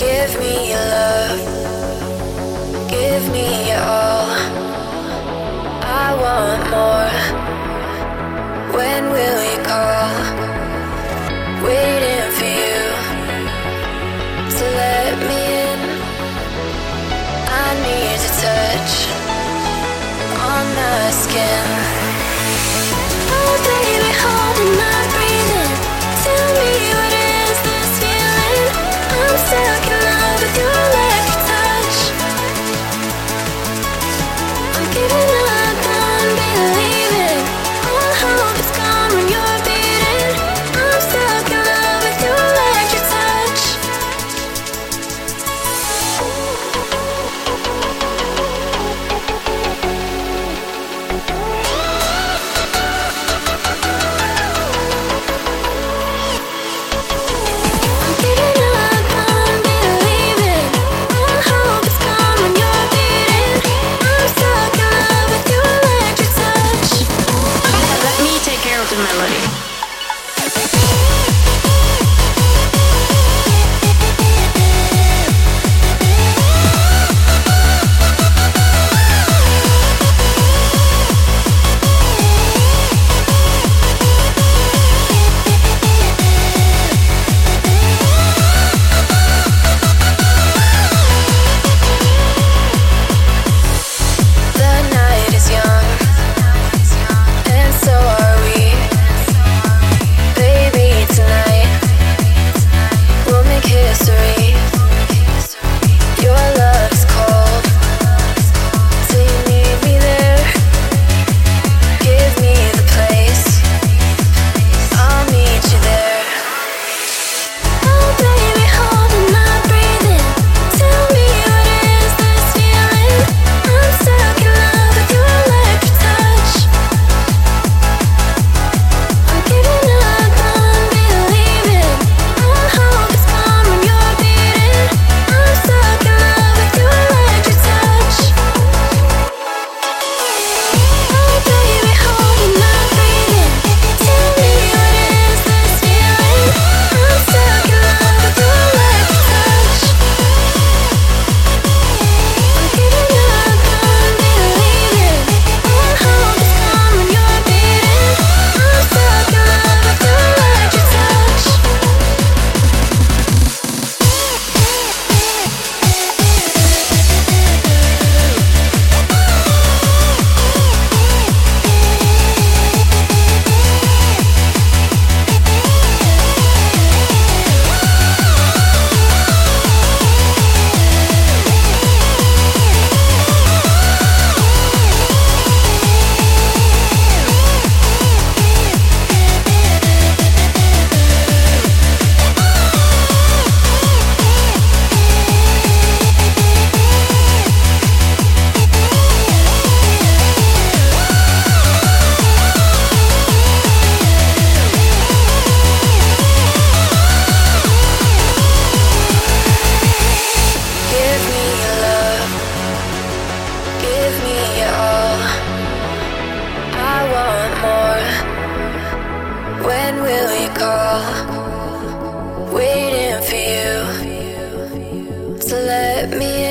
Give me your love. Give me your all. I want more. When will you call? Waiting for you to let me in. I need a touch on my skin. When will you call? Waiting for you to let me in.